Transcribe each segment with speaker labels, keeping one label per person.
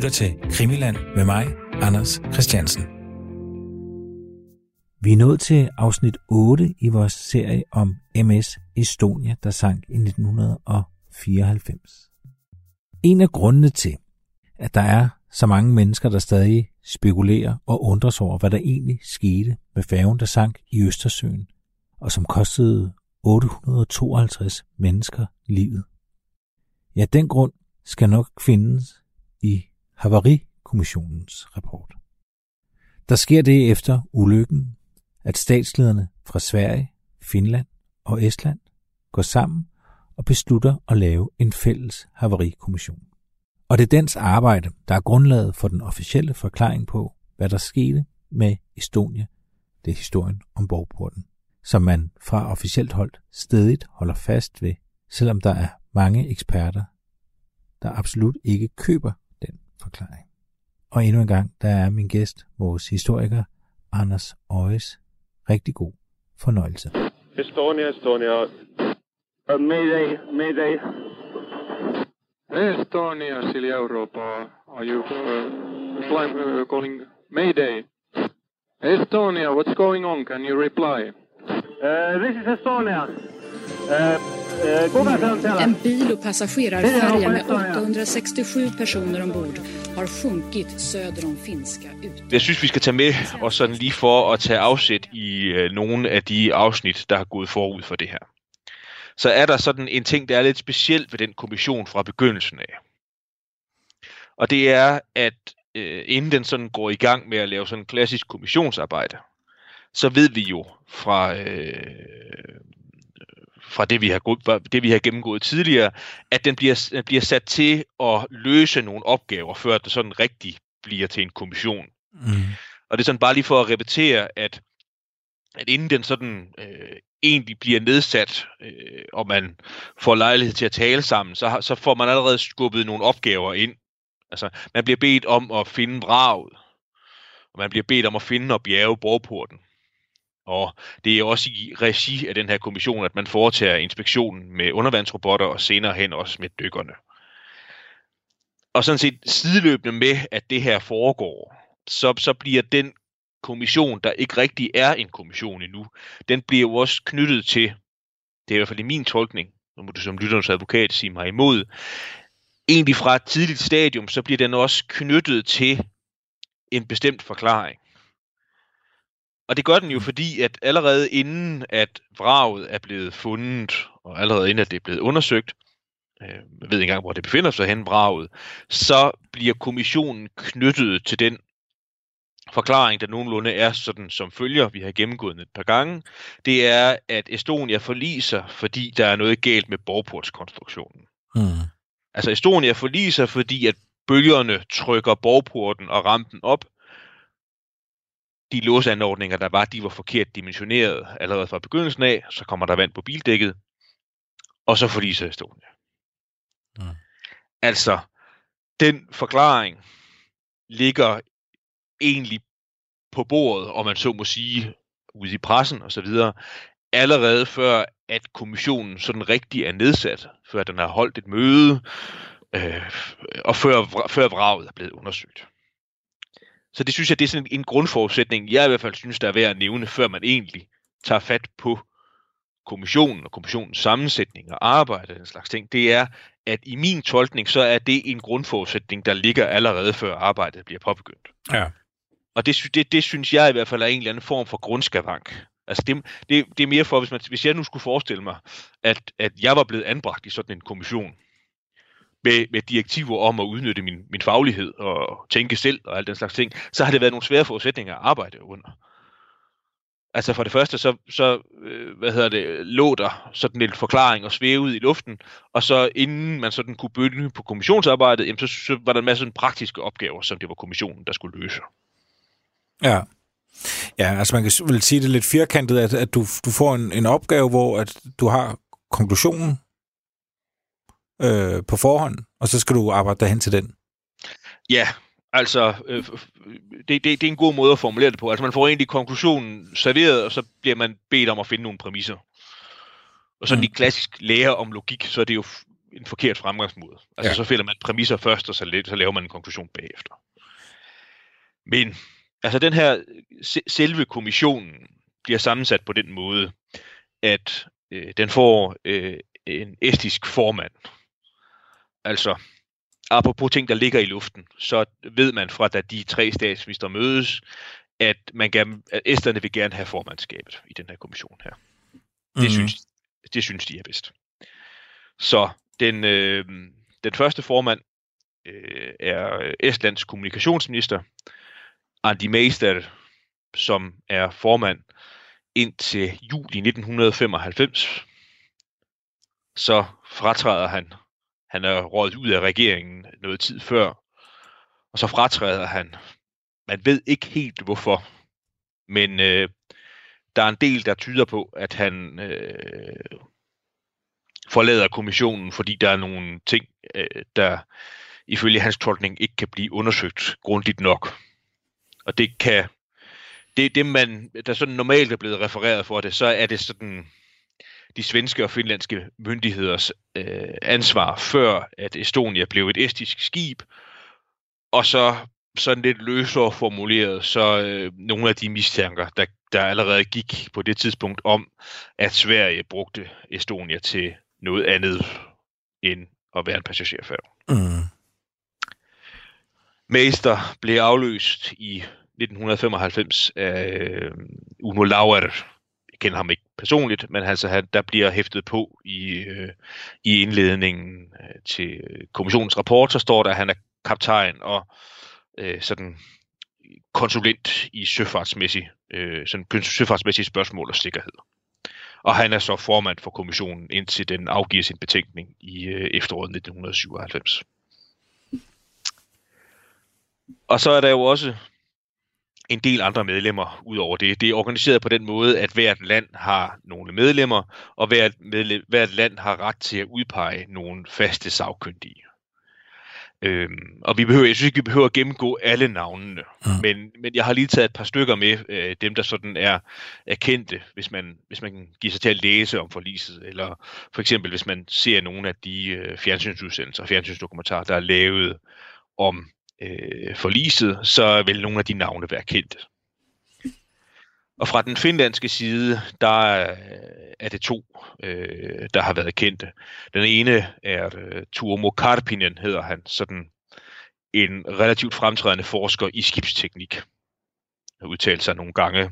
Speaker 1: lytter til Krimiland med mig, Anders Christiansen. Vi er nået til afsnit 8 i vores serie om MS Estonia, der sank i 1994. En af grundene til, at der er så mange mennesker, der stadig spekulerer og undres over, hvad der egentlig skete med færgen, der sank i Østersøen, og som kostede 852 mennesker livet. Ja, den grund skal nok findes i Havarikommissionens rapport. Der sker det efter ulykken, at statslederne fra Sverige, Finland og Estland går sammen og beslutter at lave en fælles havarikommission. Og det er dens arbejde, der er grundlaget for den officielle forklaring på, hvad der skete med Estonia. Det er historien om borgporten, som man fra officielt hold stedigt holder fast ved, selvom der er mange eksperter, der absolut ikke køber forklaring. Og endnu en gang, der er min gæst, vores historiker, Anders Øjes. Rigtig god fornøjelse.
Speaker 2: Estonia, Estonia.
Speaker 3: Uh, mayday, mayday.
Speaker 4: Estonia, Silja Europa. Are you uh, flying, uh, calling Mayday? Estonia, what's going on? Can you reply?
Speaker 3: Uh, this is Estonia. Uh, till
Speaker 5: En bil och passagerarfärja med 867 personer ombord har sjunkit söder om finska ut.
Speaker 2: Jeg synes, vi skal tage med, og sådan lige for at tage afsæt i øh, nogle af de afsnit, der har gået forud for det her. Så er der sådan en ting, der er lidt specielt ved den kommission fra begyndelsen af. Og det er, at øh, inden den sådan går i gang med at lave sådan klassisk kommissionsarbejde, så ved vi jo fra, øh, fra det, vi har, gået, det, vi har gennemgået tidligere, at den bliver, den bliver sat til at løse nogle opgaver, før det sådan rigtig bliver til en kommission. Mm. Og det er sådan bare lige for at repetere, at, at inden den sådan øh, egentlig bliver nedsat, øh, og man får lejlighed til at tale sammen, så, så får man allerede skubbet nogle opgaver ind. Altså, man bliver bedt om at finde vraget, og man bliver bedt om at finde og bjerge borgporten. Og det er også i regi af den her kommission, at man foretager inspektionen med undervandsrobotter og senere hen også med dykkerne. Og sådan set sideløbende med, at det her foregår, så, så bliver den kommission, der ikke rigtig er en kommission endnu, den bliver jo også knyttet til, det er i hvert fald i min tolkning, nu må du som lytterens advokat sige mig imod, egentlig fra et tidligt stadium, så bliver den også knyttet til en bestemt forklaring. Og det gør den jo fordi, at allerede inden at vraget er blevet fundet, og allerede inden at det er blevet undersøgt, øh, jeg ved ikke engang, hvor det befinder sig hen, vraget, så bliver kommissionen knyttet til den forklaring, der nogenlunde er sådan som følger, vi har gennemgået et par gange, det er, at Estonia forliser, fordi der er noget galt med borgportskonstruktionen. Mm. Altså Estonia forliser, fordi at bølgerne trykker borgporten og rampen op, de låseanordninger, der var, de var forkert dimensioneret allerede fra begyndelsen af, så kommer der vand på bildækket, og så forliser Estonia. Mm. Altså, den forklaring ligger egentlig på bordet, og man så må sige, ude i pressen og så videre, allerede før, at kommissionen sådan rigtig er nedsat, før den har holdt et møde, øh, og før, før vraget er blevet undersøgt. Så det synes jeg, det er sådan en grundforudsætning, jeg i hvert fald synes, der er værd at nævne, før man egentlig tager fat på kommissionen og kommissionens sammensætning og arbejde og den slags ting. Det er, at i min tolkning, så er det en grundforudsætning, der ligger allerede før arbejdet bliver påbegyndt.
Speaker 1: Ja.
Speaker 2: Og det, det, det synes jeg i hvert fald er en eller anden form for grundskavank. Altså det, det, det er mere for, hvis, man, hvis jeg nu skulle forestille mig, at, at jeg var blevet anbragt i sådan en kommission, med, med direktiver om at udnytte min, min faglighed og tænke selv og alt den slags ting, så har det været nogle svære forudsætninger at arbejde under. Altså for det første, så, så øh, hvad hedder det, lå der sådan en forklaring og svæve ud i luften, og så inden man sådan kunne bøtte på kommissionsarbejdet, jamen så, så var der en masse sådan praktiske opgaver, som det var kommissionen, der skulle løse.
Speaker 1: Ja. Ja, altså man kan vel sige det lidt firkantet, at, at du, du får en, en opgave, hvor at du har konklusionen, øh, på forhånd, og så skal du arbejde derhen til den.
Speaker 2: Ja, altså, øh, det, det, det er en god måde at formulere det på. Altså, man får egentlig konklusionen serveret, og så bliver man bedt om at finde nogle præmisser. Og så mm. i klassisk lære om logik, så er det jo en forkert fremgangsmåde. Altså
Speaker 1: Ja.
Speaker 2: så finder man præmisser først, og så, så laver man en konklusion bagefter. Men altså den her se- selve kommissionen bliver sammensat på den måde, at øh, den får øh, en estisk formand. Altså, apropos ting, der ligger i luften, så ved man fra, da de tre statsminister mødes, at, man gerne, at esterne vil gerne have formandskabet i den her kommission her. Det, mm. synes, det synes de er bedst. Så den, øh, den første formand øh, er Estlands kommunikationsminister, Andi Meister, som er formand indtil juli 1995. Så fratræder han. Han er rådet ud af regeringen noget tid før. Og så fratræder han. Man ved ikke helt hvorfor. Men øh, der er en del, der tyder på, at han øh, forlader kommissionen, fordi der er nogle ting, øh, der ifølge hans tolkning ikke kan blive undersøgt grundigt nok. Og det kan, det er det, man, der sådan normalt er blevet refereret for det, så er det sådan de svenske og finlandske myndigheders øh, ansvar, før at Estonia blev et estisk skib, og så sådan lidt løsere formuleret, så øh, nogle af de mistanker, der, der allerede gik på det tidspunkt om, at Sverige brugte Estonia til noget andet end at være en passagerfærge.
Speaker 1: Mm.
Speaker 2: Meister blev afløst i 1995 af øh, Uno Lauer. Jeg kender ham ikke personligt, men altså, han, der bliver hæftet på i, øh, i indledningen øh, til kommissionens rapport, så står der, at han er kaptajn og øh, sådan konsulent i søfartsmæssig, øh, sådan søfartsmæssige spørgsmål og sikkerhed. Og han er så formand for kommissionen, indtil den afgiver sin betænkning i øh, efteråret 1997. Og så er der jo også en del andre medlemmer ud over det. Det er organiseret på den måde, at hvert land har nogle medlemmer, og hvert, medlem, hvert land har ret til at udpege nogle faste sagkyndige. Øhm, og vi behøver, jeg synes ikke, vi behøver at gennemgå alle navnene,
Speaker 1: mm.
Speaker 2: men, men jeg har lige taget et par stykker med, øh, dem der sådan er, er kendte, hvis man, hvis man giver sig til at læse om forliset, eller for eksempel hvis man ser nogle af de øh, fjernsynsudsendelser og fjernsynsdokumentarer, der er lavet om øh, forliset, så vil nogle af de navne være kendte. Og fra den finlandske side, der øh, er, det to, øh, der har været kendte. Den ene er øh, Tuomo Karpinen, hedder han, sådan en relativt fremtrædende forsker i skibsteknik. Har udtalt sig nogle gange.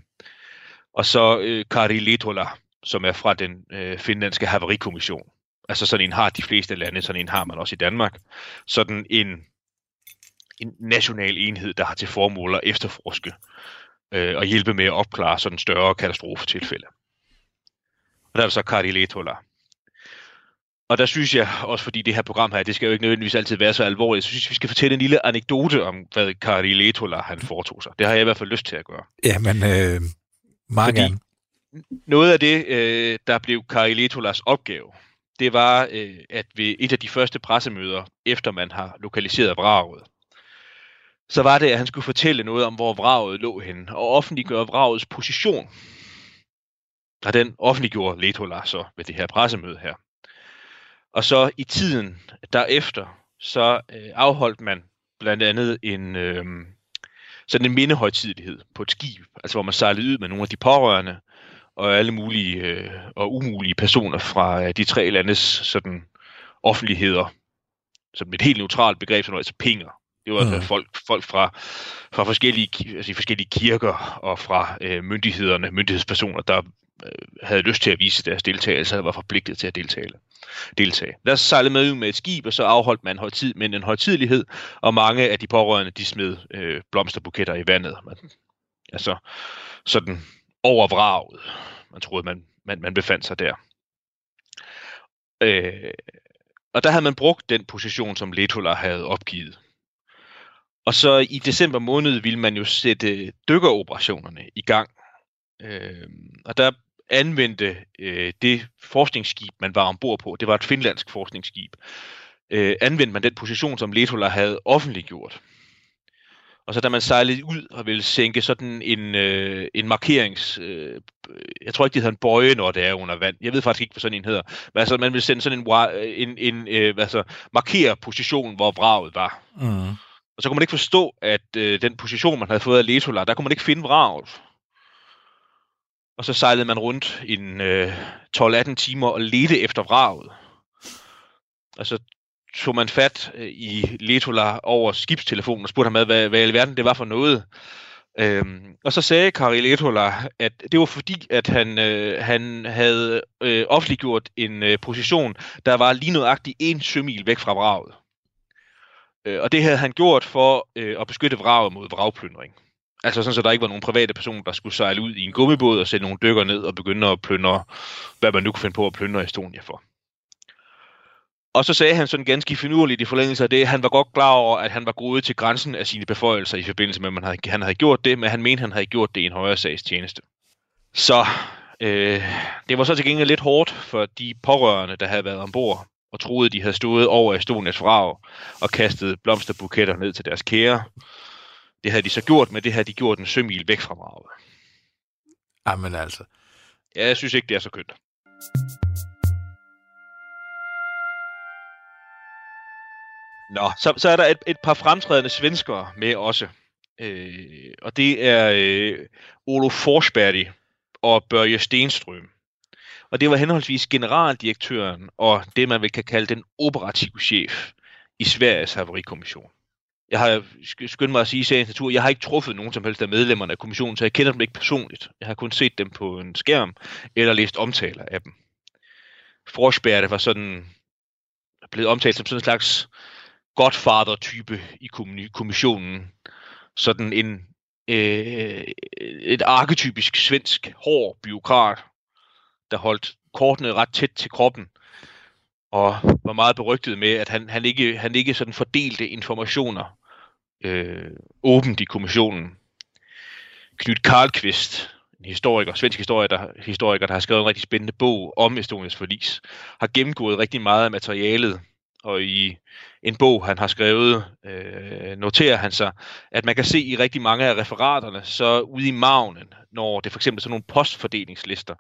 Speaker 2: Og så øh, Kari Letola, som er fra den øh, finlandske haverikommission. Altså sådan en har de fleste lande, sådan en har man også i Danmark. Sådan en, en national enhed, der har til formål at efterforske øh, og hjælpe med at opklare sådan større katastrofetilfælde. Og der er så Kari Letola. Og der synes jeg, også fordi det her program her, det skal jo ikke nødvendigvis altid være så alvorligt, så synes jeg, vi skal fortælle en lille anekdote om, hvad Kari Letola han foretog sig. Det har jeg i hvert fald lyst til at gøre.
Speaker 1: Ja, men øh, meget
Speaker 2: Fordi-
Speaker 1: gerne.
Speaker 2: Noget af det, øh, der blev Kari Letolas opgave, det var, øh, at ved et af de første pressemøder, efter man har lokaliseret vraget, så var det, at han skulle fortælle noget om, hvor vraget lå henne, og offentliggøre vragets position. Og den offentliggjorde Letola så ved det her pressemøde her. Og så i tiden derefter, så øh, afholdt man blandt andet en, øh, sådan en mindehøjtidelighed på et skib, altså hvor man sejlede ud med nogle af de pårørende, og alle mulige øh, og umulige personer fra øh, de tre landes sådan offentligheder, som et helt neutralt begreb, som altså penger det var
Speaker 1: Mm.
Speaker 2: altså folk, folk fra, fra forskellige, altså forskellige kirker og fra øh, myndighederne, myndighedspersoner, der øh, havde lyst til at vise deres deltagelse og var forpligtet til at deltage. deltage. Der sejlede med ud med et skib, og så afholdt man højtid, men en højtidelighed, og mange af de pårørende, de smed øh, blomsterbuketter i vandet. Man, altså sådan over vraget. Man troede, man, man, man befandt sig der. Øh, og der havde man brugt den position, som Letola havde opgivet. Og så i december måned ville man jo sætte dykkeroperationerne i gang. Øh, og der anvendte øh, det forskningsskib, man var ombord på, det var et finlandsk forskningsskib, øh, anvendte man den position, som Letola havde offentliggjort. Og så da man sejlede ud og ville sænke sådan en, øh, en markerings... Øh, jeg tror ikke, det hedder en bøje, når det er under vand. Jeg ved faktisk ikke, hvad sådan en hedder. Men altså, man ville sende sådan en, en, en øh, altså, markere position, hvor vraget var.
Speaker 1: Mm.
Speaker 2: Og så kunne man ikke forstå, at øh, den position, man havde fået af Letola, der kunne man ikke finde vraget. Og så sejlede man rundt i en øh, 12-18 timer og ledte efter vraget. Og så tog man fat øh, i Letola over skibstelefonen og spurgte ham, hvad, hvad i verden det var for noget. Øhm, og så sagde Kari Letola, at det var fordi, at han, øh, han havde øh, offentliggjort en øh, position, der var lige nøjagtigt en sømil væk fra vraget. Øh, og det havde han gjort for øh, at beskytte vraget mod vragplyndring. Altså sådan, så der ikke var nogen private personer, der skulle sejle ud i en gummibåd og sætte nogle dykker ned og begynde at plyndre, hvad man nu kunne finde på at plyndre Estonia for. Og så sagde han sådan ganske finurligt i forlængelse af det, han var godt klar over, at han var gået til grænsen af sine beføjelser i forbindelse med, at man havde, han havde gjort det, men han mente, at han havde gjort det i en højere sags tjeneste. Så øh, det var så til gengæld lidt hårdt for de pårørende, der havde været ombord og troede, de havde stået over Estonias vrag og kastet blomsterbuketter ned til deres kære. Det havde de så gjort, men det havde de gjort en sømil væk fra vraget.
Speaker 1: Jamen altså.
Speaker 2: Ja, jeg synes ikke, det er så kønt. Nå, så, så er der et, et par fremtrædende svenskere med også. Øh, og det er øh, Olof Forsberg og Börje Stenstrøm. Og det var henholdsvis generaldirektøren og det, man vil kan kalde den operative chef i Sveriges haverikommission. Jeg har skyndt mig at sige i sagens natur, jeg har ikke truffet nogen som helst af medlemmerne af kommissionen, så jeg kender dem ikke personligt. Jeg har kun set dem på en skærm eller læst omtaler af dem. Forsberg var sådan blevet omtalt som sådan en slags godfather-type i kommissionen. Sådan en øh, et arketypisk svensk hård byråkrat, der holdt kortene ret tæt til kroppen, og var meget berygtet med, at han, han, ikke, han ikke sådan fordelte informationer øh, åbent i kommissionen. Knut Karlqvist, en historiker, svensk historiker der, historiker, der har skrevet en rigtig spændende bog om Estonias forlis, har gennemgået rigtig meget af materialet, og i en bog, han har skrevet, øh, noterer han sig, at man kan se i rigtig mange af referaterne, så ude i magnen, når det for eksempel er sådan nogle postfordelingslister,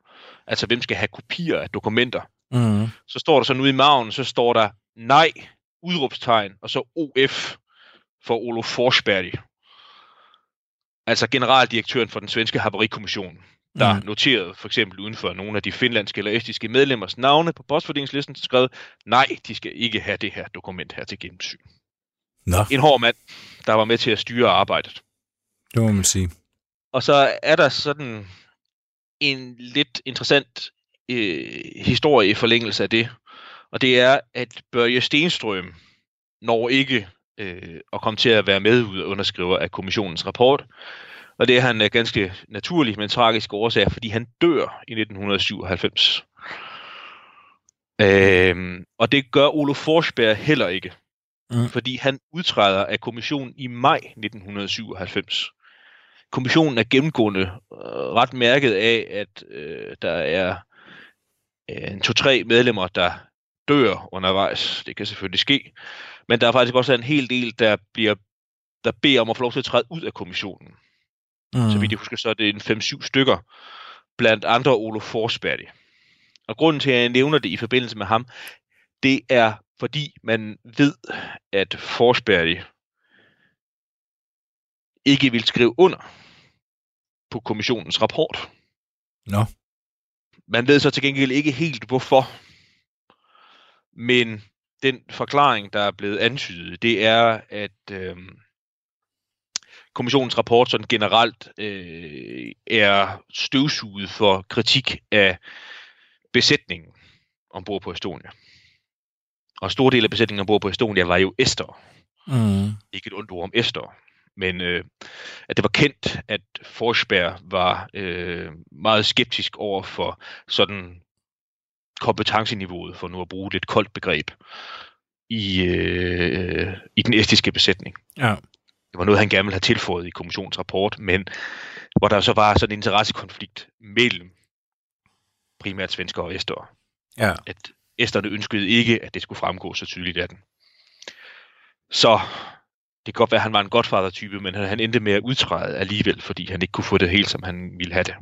Speaker 2: altså hvem skal have kopier af dokumenter,
Speaker 1: Mm.
Speaker 2: så står der sådan ude i magnen, så står der nej, udråbstegn, og så OF for Olof Forsberg. Altså generaldirektøren for den svenske haverikommission, der mm. noterede for eksempel uden for nogle af de finlandske eller estiske medlemmers navne på postfordelingslisten, skrev, nej, de skal ikke have det her dokument her til gennemsyn.
Speaker 1: Nå,
Speaker 2: En hård mand, der var med til at styre arbejdet.
Speaker 1: det må man sige.
Speaker 2: Og så er der sådan en lidt interessant øh, historie i forlængelse af det. Og det er, at Börje Stenstrøm når ikke øh, at komme til at være med ud og underskriver af kommissionens rapport. Og det er han af ganske naturlig, men tragisk årsag, fordi han dør i 1997. Øhm, og det gør Olof Forsberg heller ikke,
Speaker 1: Mm.
Speaker 2: fordi han udtræder af kommissionen i maj 1997. Kommissionen er gennemgående øh, ret mærket af, at øh, der er øh, to-tre medlemmer, der dør undervejs. Det kan selvfølgelig ske. Men der er faktisk også en hel del, der bliver der beder om at få lov til at træde ud af kommissionen.
Speaker 1: Mm.
Speaker 2: Så vidt jeg husker, så er det en 5-7 stykker, blandt andre Olof Forsberg. Og grunden til, at jeg nævner det i forbindelse med ham, det er, fordi man ved, at Forsberg ikke vil skrive under på kommissionens rapport.
Speaker 1: Nå.
Speaker 2: Man ved så til gengæld ikke helt, hvorfor. Men den forklaring, der er blevet antydet, det er, at øh, kommissionens rapport sådan generelt øh, er støvsuget for kritik af besætningen ombord på Estonia. Og stor del af besætningen ombord på Estonia var jo Ester.
Speaker 1: Mm.
Speaker 2: Ikke et ondt ord om Ester. Men øh, at det var kendt, at Forsberg var øh, meget skeptisk over for sådan kompetenceniveauet, for nu at bruge et lidt koldt begreb, i, øh, i den estiske besætning.
Speaker 1: Ja.
Speaker 2: Det var noget, han gerne ville have tilføjet i kommissionsrapport, men hvor der så var sådan en interessekonflikt mellem primært svensker og æstere.
Speaker 1: Ja.
Speaker 2: At æsterne ønskede ikke, at det skulle fremgå så tydeligt af den. Så det kan godt være, at han var en godfather-type, men han, han endte med at udtræde alligevel, fordi han ikke kunne få det helt, som han ville have det.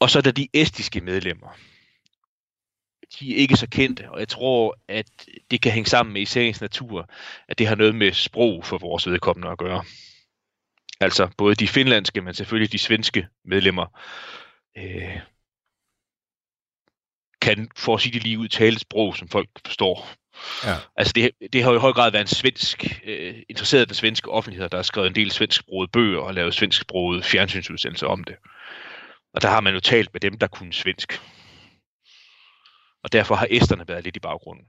Speaker 2: Og så er der de estiske medlemmer. De er ikke så kendte, og jeg tror, at det kan hænge sammen med i sagens natur, at det har noget med sprog for vores vedkommende at gøre. Altså både de finlandske, men selvfølgelig de svenske medlemmer, øh, kan, for at sige det lige ud, tale et sprog, som folk forstår.
Speaker 1: Ja.
Speaker 2: Altså det, det har jo i høj grad været en svensk, øh, interesseret den svenske offentlighed, der har skrevet en del svensksprogede bøger og lavet svensksprogede fjernsynsudsendelser om det. Og der har man jo talt med dem, der kunne svensk. Og derfor har esterne været lidt i baggrunden.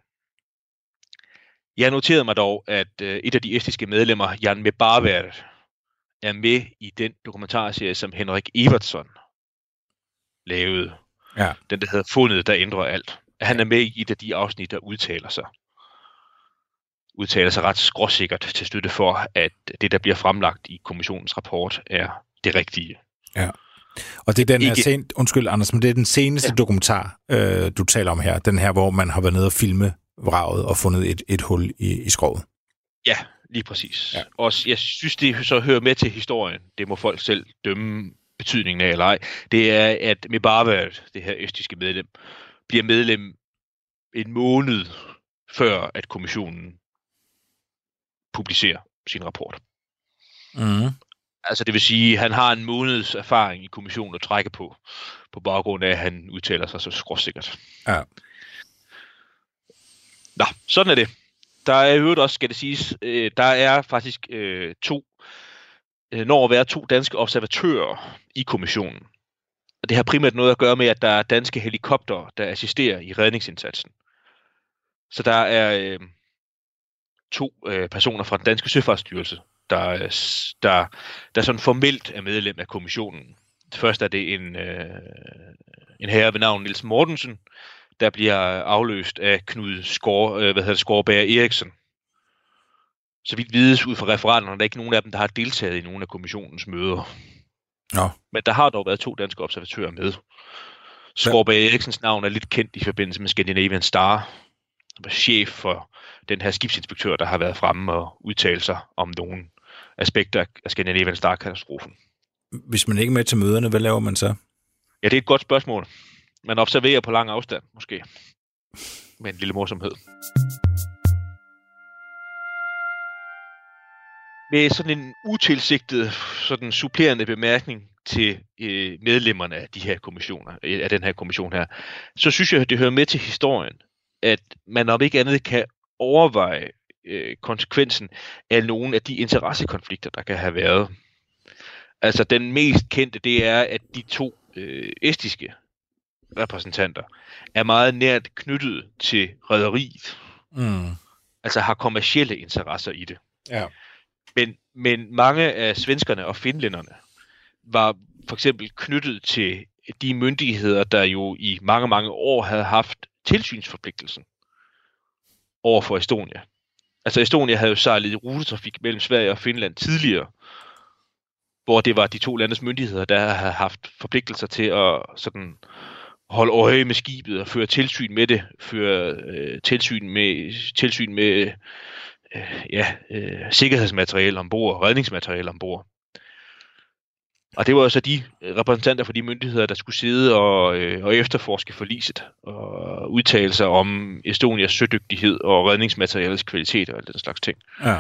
Speaker 2: Jeg noterede mig dog, at øh, et af de estiske medlemmer, Jan Mebarver, er med i den dokumentarserie, som Henrik Evertsson lavede.
Speaker 1: Ja.
Speaker 2: Den, der hedder Fundet, der ændrer alt. Han er med i et af de afsnit, der udtaler sig. Udtaler sig ret skråsikkert til støtte for, at det, der bliver fremlagt i kommissionens rapport, er det rigtige.
Speaker 1: Ja. Og det er den her
Speaker 2: Ikke-
Speaker 1: sen... Undskyld, Anders, men det er den seneste ja. Dokumentar, øh, du taler om her. Den her, hvor man har været nede og filme vraget og fundet et, et hul i, i skroget.
Speaker 2: Ja, lige præcis.
Speaker 1: Ja.
Speaker 2: Og jeg synes, det så hører med til historien. Det må folk selv dømme betydningen af eller ej. Det er, at Mebarva, det her østiske medlem, bliver medlem en måned før, at kommissionen publicerer sin rapport.
Speaker 1: Mm.
Speaker 2: Altså det vil sige, at han har en måneds erfaring i kommissionen at trække på, på baggrund af, at han udtaler sig så skråsikkert.
Speaker 1: Ja.
Speaker 2: Nå, sådan er det. Der er i øvrigt også, skal det siges, øh, der er faktisk øh, to, øh, når at være to danske observatører i kommissionen. Og det har primært noget at gøre med, at der er danske helikopter, der assisterer i redningsindsatsen. Så der er øh, to øh, personer fra den danske søfartsstyrelse, der, der, der sådan formelt er medlem af kommissionen. Først er det en, øh, en herre ved navn Nils Mortensen, der bliver afløst af Knud Skår, øh, hvad hedder det, Skårberg Eriksen. Så vidt vides ud fra referaterne, der er ikke nogen af dem, der har deltaget i nogle af kommissionens møder.
Speaker 1: Nå.
Speaker 2: Men der har dog været to danske observatører med. Skårberg Eriksens navn er lidt kendt i forbindelse med Scandinavian Star. Han var chef for den her skibsinspektør, der har været fremme og udtalt sig om nogle aspekter af Scandinavian Star-katastrofen.
Speaker 1: Hvis man ikke er med til møderne, hvad laver man så?
Speaker 2: Ja, det er et godt spørgsmål. Man observerer på lang afstand, måske. Med en lille morsomhed. Med sådan en utilsigtet, sådan supplerende bemærkning til øh, medlemmerne af de her kommissioner, øh, af den her kommission her, så synes jeg, at det hører med til historien, at man om ikke andet kan overveje øh, konsekvensen af nogle af de interessekonflikter, der kan have været. Altså den mest kendte, det er, at de to øh, estiske repræsentanter er meget nært knyttet til rædderiet,
Speaker 1: Mm.
Speaker 2: altså har kommercielle interesser i det.
Speaker 1: Ja.
Speaker 2: Men, men mange af svenskerne og finlænderne var for eksempel knyttet til de myndigheder, der jo i mange, mange år havde haft tilsynsforpligtelsen over for Estonia. Altså Estonia havde jo sejlet rutetrafik mellem Sverige og Finland tidligere, hvor det var de to landes myndigheder, der havde haft forpligtelser til at sådan holde øje med skibet og føre tilsyn med det, føre øh, tilsyn med tilsyn med øh, ja, øh, sikkerhedsmateriale ombord, redningsmateriale ombord. Og det var jo så de øh, repræsentanter for de myndigheder, der skulle sidde og, øh, og efterforske forliset og udtale sig om Estonias sødygtighed og redningsmaterialets kvalitet og alt den slags ting.
Speaker 1: Ja.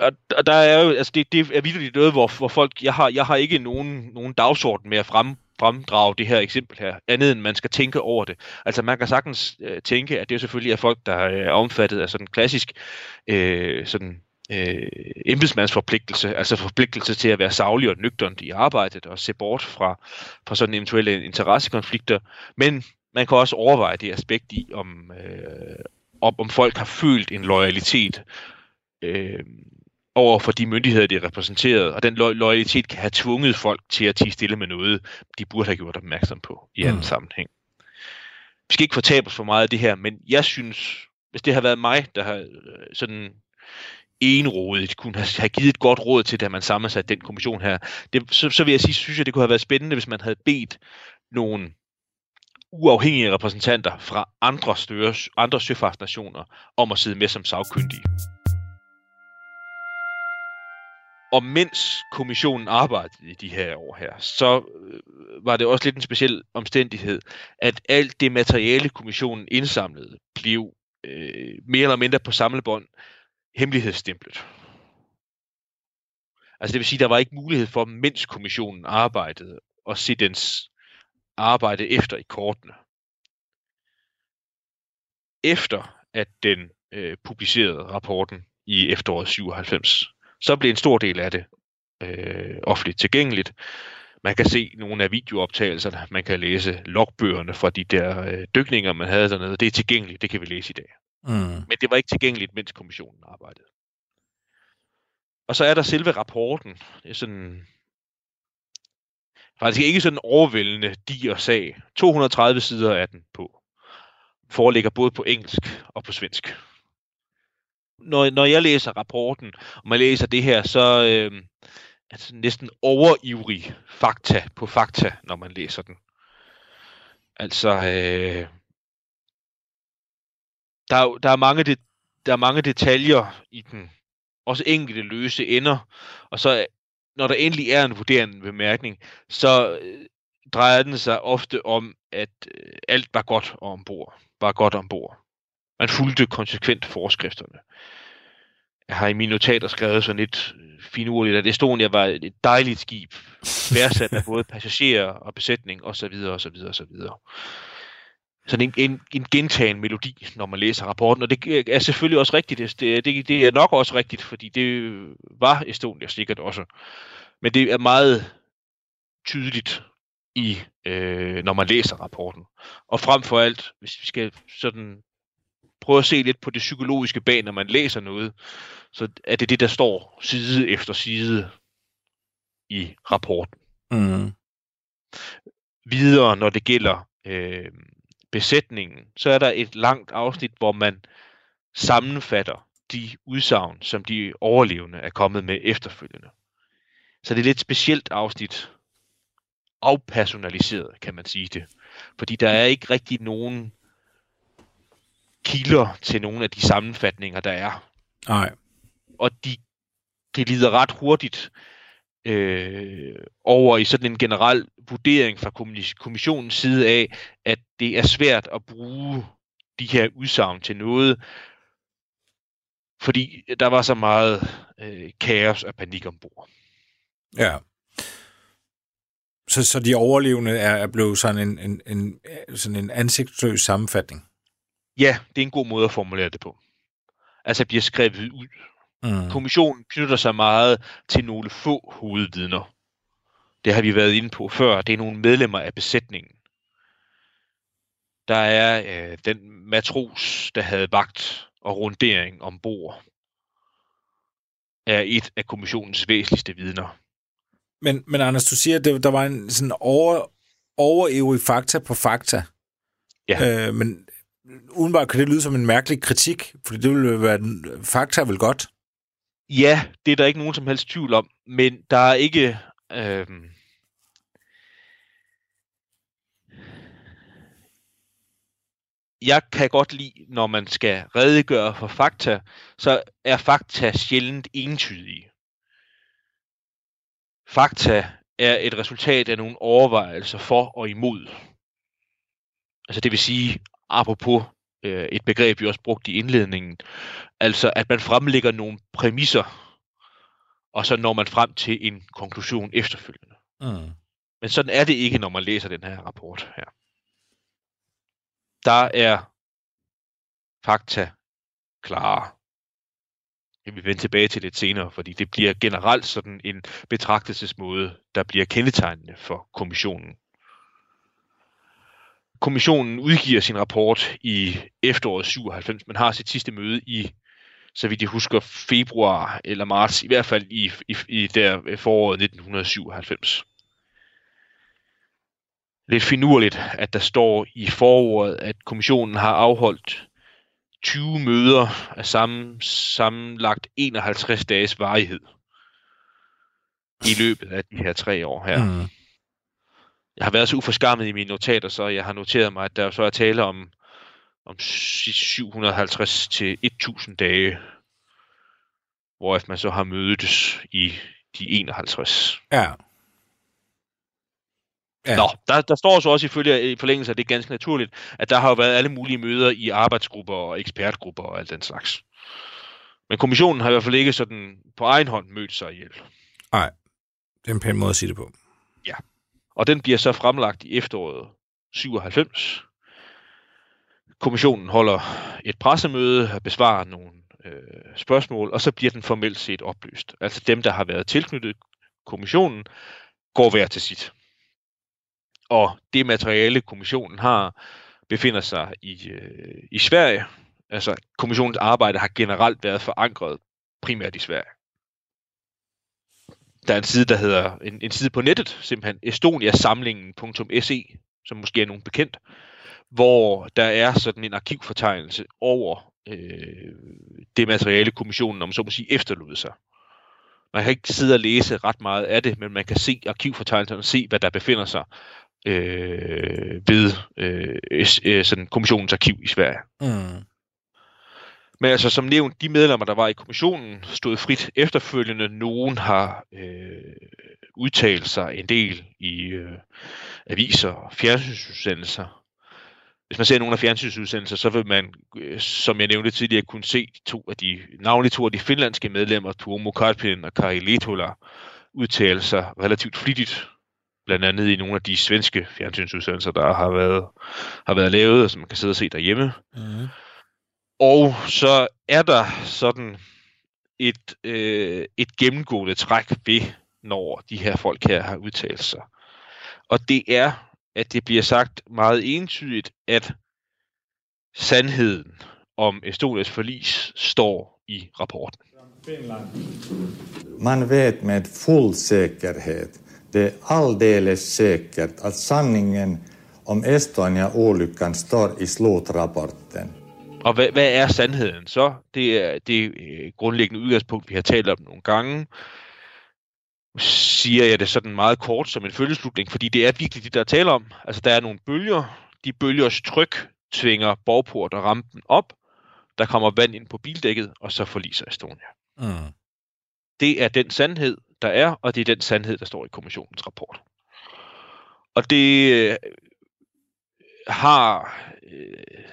Speaker 2: Og, og der er jo, altså det, det er virkelig noget, hvor, hvor folk, jeg har, jeg har ikke nogen, nogen dagsorden med at frem, fremdrage det her eksempel her, andet end man skal tænke over det. Altså man kan sagtens øh, tænke, at det jo selvfølgelig er folk, der er omfattet af sådan klassisk øh, sådan øh, embedsmandsforpligtelse, altså forpligtelse til at være savlig og nøgternt i arbejdet og se bort fra, fra sådan eventuelle interessekonflikter. Men man kan også overveje det aspekt i, om, øh, om, om folk har følt en loyalitet øh, over for de myndigheder, de er repræsenteret, og den lo- loyalitet kan have tvunget folk til at tige stille med noget, de burde have gjort opmærksom på i anden
Speaker 1: Mm.
Speaker 2: sammenhæng. Vi skal ikke fortabe os for meget af det her, men jeg synes, hvis det har været mig, der har øh, sådan enrådigt kunne have, givet et godt råd til, da man sammensatte den kommission her, det, så, så vil jeg sige, synes jeg, det kunne have været spændende, hvis man havde bedt nogle uafhængige repræsentanter fra andre, større, andre søfartsnationer om at sidde med som sagkyndige. Og mens kommissionen arbejdede i de her år her, så øh, var det også lidt en speciel omstændighed, at alt det materiale, kommissionen indsamlede, blev øh, mere eller mindre på samlebånd hemmelighedsstemplet. Altså det vil sige, der var ikke mulighed for, mens kommissionen arbejdede, at se dens arbejde efter i kortene. Efter at den øh, publicerede rapporten i efteråret 97, så blev en stor del af det øh, offentligt tilgængeligt. Man kan se nogle af videooptagelserne, man kan læse logbøgerne fra de der øh, dykninger, man havde dernede. Det er tilgængeligt, det kan vi læse i dag.
Speaker 1: Mm.
Speaker 2: Men det var ikke tilgængeligt, mens kommissionen arbejdede. Og så er der selve rapporten. Det er sådan faktisk ikke sådan overvældende diger sag. 230 sider er den på. Foreligger både på engelsk og på svensk. Når, når jeg læser rapporten, og man læser det her, så øh, er det næsten overivrig fakta på fakta, når man læser den. Altså, øh, der, der, er mange det, der er mange detaljer i den. Også enkelte løse ender. Og så når der endelig er en vurderende bemærkning, så øh, drejer den sig ofte om, at øh, alt var godt ombord. Var godt ombord. Man fulgte konsekvent forskrifterne. Jeg har i mine notater skrevet sådan lidt øh, finurligt, at Estonia var et dejligt skib, værdsat af både passagerer og besætning osv. osv. osv. Sådan en, en, en gentagen melodi, når man læser rapporten, og det er selvfølgelig også rigtigt. Det, det, det er nok også rigtigt, fordi det var Estonia sikkert også. Men det er meget tydeligt i, øh, når man læser rapporten. Og frem for alt, hvis vi skal sådan prøve at se lidt på det psykologiske bag, når man læser noget, så er det det, der står side efter side i rapporten.
Speaker 1: Mm.
Speaker 2: Videre, når det gælder øh, besætningen, så er der et langt afsnit, hvor man sammenfatter de udsagn, som de overlevende er kommet med efterfølgende. Så det er et lidt specielt afsnit. Afpersonaliseret, kan man sige det. Fordi der er ikke rigtig nogen kilder til nogle af de sammenfatninger, der er.
Speaker 1: Nej.
Speaker 2: Og de, de lider ret hurtigt øh, over i sådan en generel vurdering fra kommissionens side af, at det er svært at bruge de her udsagn til noget, fordi der var så meget øh, kaos og panik ombord.
Speaker 1: Ja. Så, så de overlevende er, er blevet sådan en, en, en, sådan en ansigtsløs sammenfatning?
Speaker 2: Ja, det er en god måde at formulere det på. Altså bliver skrevet ud.
Speaker 1: Mm.
Speaker 2: Kommissionen knytter sig meget til nogle få hovedvidner. Det har vi været inde på før. Det er nogle medlemmer af besætningen. Der er øh, den matros, der havde vagt og rundering ombord, er et af kommissionens væsentligste vidner.
Speaker 1: Men, men Anders, du siger, at det, der var en sådan over, overevig fakta på fakta.
Speaker 2: Ja.
Speaker 1: Øh, men udenbart kan det lyde som en mærkelig kritik, fordi det ville være, fakta vel godt?
Speaker 2: Ja, det er der ikke nogen som helst tvivl om, men der er ikke... Øh, jeg kan godt lide, når man skal redegøre for fakta, så er fakta sjældent entydige. Fakta er et resultat af nogle overvejelser for og imod. Altså det vil sige, apropos øh, et begreb, vi også brugte i indledningen, altså at man fremlægger nogle præmisser, og så når man frem til en konklusion efterfølgende.
Speaker 1: Mm.
Speaker 2: Men sådan er det ikke, når man læser den her rapport her. Der er fakta klare. Jeg vil vende tilbage til lidt senere, fordi det bliver generelt sådan en betragtelsesmåde, der bliver kendetegnende for kommissionen. Kommissionen udgiver sin rapport i efteråret 97, men har sit sidste møde i, så vidt jeg husker, februar eller marts, i hvert fald i, i, i der foråret 1997 lidt finurligt, at der står i forordet, at kommissionen har afholdt 20 møder af sammen, sammenlagt 51 dages varighed i løbet af de her tre år her.
Speaker 1: Mm.
Speaker 2: Jeg har været så uforskammet i mine notater, så jeg har noteret mig, at der så er tale om, om 750 til 1000 dage, hvor man så har mødtes i, de 51.
Speaker 1: Ja.
Speaker 2: Ja. Nå, der, der står så også ifølge i forlængelse af det ganske naturligt, at der har jo været alle mulige møder i arbejdsgrupper og ekspertgrupper og alt den slags. Men kommissionen har i hvert fald ikke sådan på egen hånd mødt sig ihjel.
Speaker 1: Nej, det er en pæn måde at sige det på.
Speaker 2: Ja. Og den bliver så fremlagt i efteråret 97. Kommissionen holder et pressemøde og besvarer nogle øh, spørgsmål, og så bliver den formelt set opløst. Altså dem, der har været tilknyttet kommissionen, går hver til sit. Og det materiale, kommissionen har, befinder sig i, øh, i Sverige. Altså, kommissionens arbejde har generelt været forankret primært i Sverige. Der er en side, der hedder, en, en side på nettet, simpelthen estoniasamlingen.se, som måske er nogen bekendt, hvor der er sådan en arkivfortegnelse over øh, det materiale, kommissionen, om så må sige, efterlod sig. Man kan ikke sidde og læse ret meget af det, men man kan se arkivfortegnelserne og se, hvad der befinder sig øh, ved øh, øh sådan kommissionens arkiv i Sverige. Mm. Men altså som nævnt, de medlemmer, der var i kommissionen, stod frit efterfølgende. Nogen har øh, udtalt sig en del i øh, aviser og fjernsynsudsendelser. Hvis man ser nogle af fjernsynsudsendelser, så vil man, øh, som jeg nævnte tidligere, kunne se to af de, navnlig to af de finlandske medlemmer, Tuomo Karpinen og Kari Letola, udtale sig relativt flittigt blandt andet i nogle af de svenske fjernsynsudsendelser, der har været, har været lavet, som man kan sidde og se derhjemme. Mm. Og så er der sådan et, øh, et gennemgående træk ved, når de her folk her har udtalt sig. Og det er, at det bliver sagt meget entydigt, at sandheden om Estonias forlis står i rapporten.
Speaker 6: Man ved med fuld sikkerhed, det er aldeles sikkert, at sanningen om Estonia-olyckan står i slutrapporten.
Speaker 2: Og hvad, hvad er sandheden så? Det er det øh, grundlæggende udgangspunkt, vi har talt om nogle gange. Siger jeg det sådan meget kort som en følgeslutning, fordi det er virkelig det, der er tale om. Altså, der er nogle bølger. De bølgers tryk tvinger borgport og rampen op. Der kommer vand ind på bildækket, og så forliser Estonia. Mm. Det er den sandhed, der er, og det er den sandhed, der står i kommissionens rapport. Og det øh, har øh,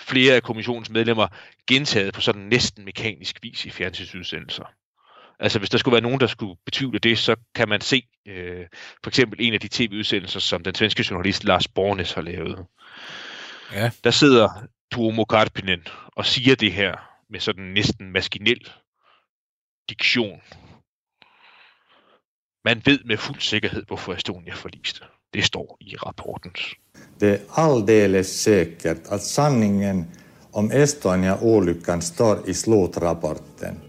Speaker 2: flere af kommissionens medlemmer gentaget på sådan næsten mekanisk vis i fjernsynsudsendelser. Altså hvis der skulle være nogen, der skulle betvivle det, så kan man se øh, for eksempel en af de tv-udsendelser, som den svenske journalist Lars Bornes har lavet. Ja. Der sidder Tuomo Karpinen og siger det her med sådan næsten maskinel diktion. Man ved med fuld sikkerhed, hvorfor Estonia forliste. Det står i rapporten.
Speaker 6: Det är alldeles säkert att sanningen om Estonia-olyckan står i slutrapporten.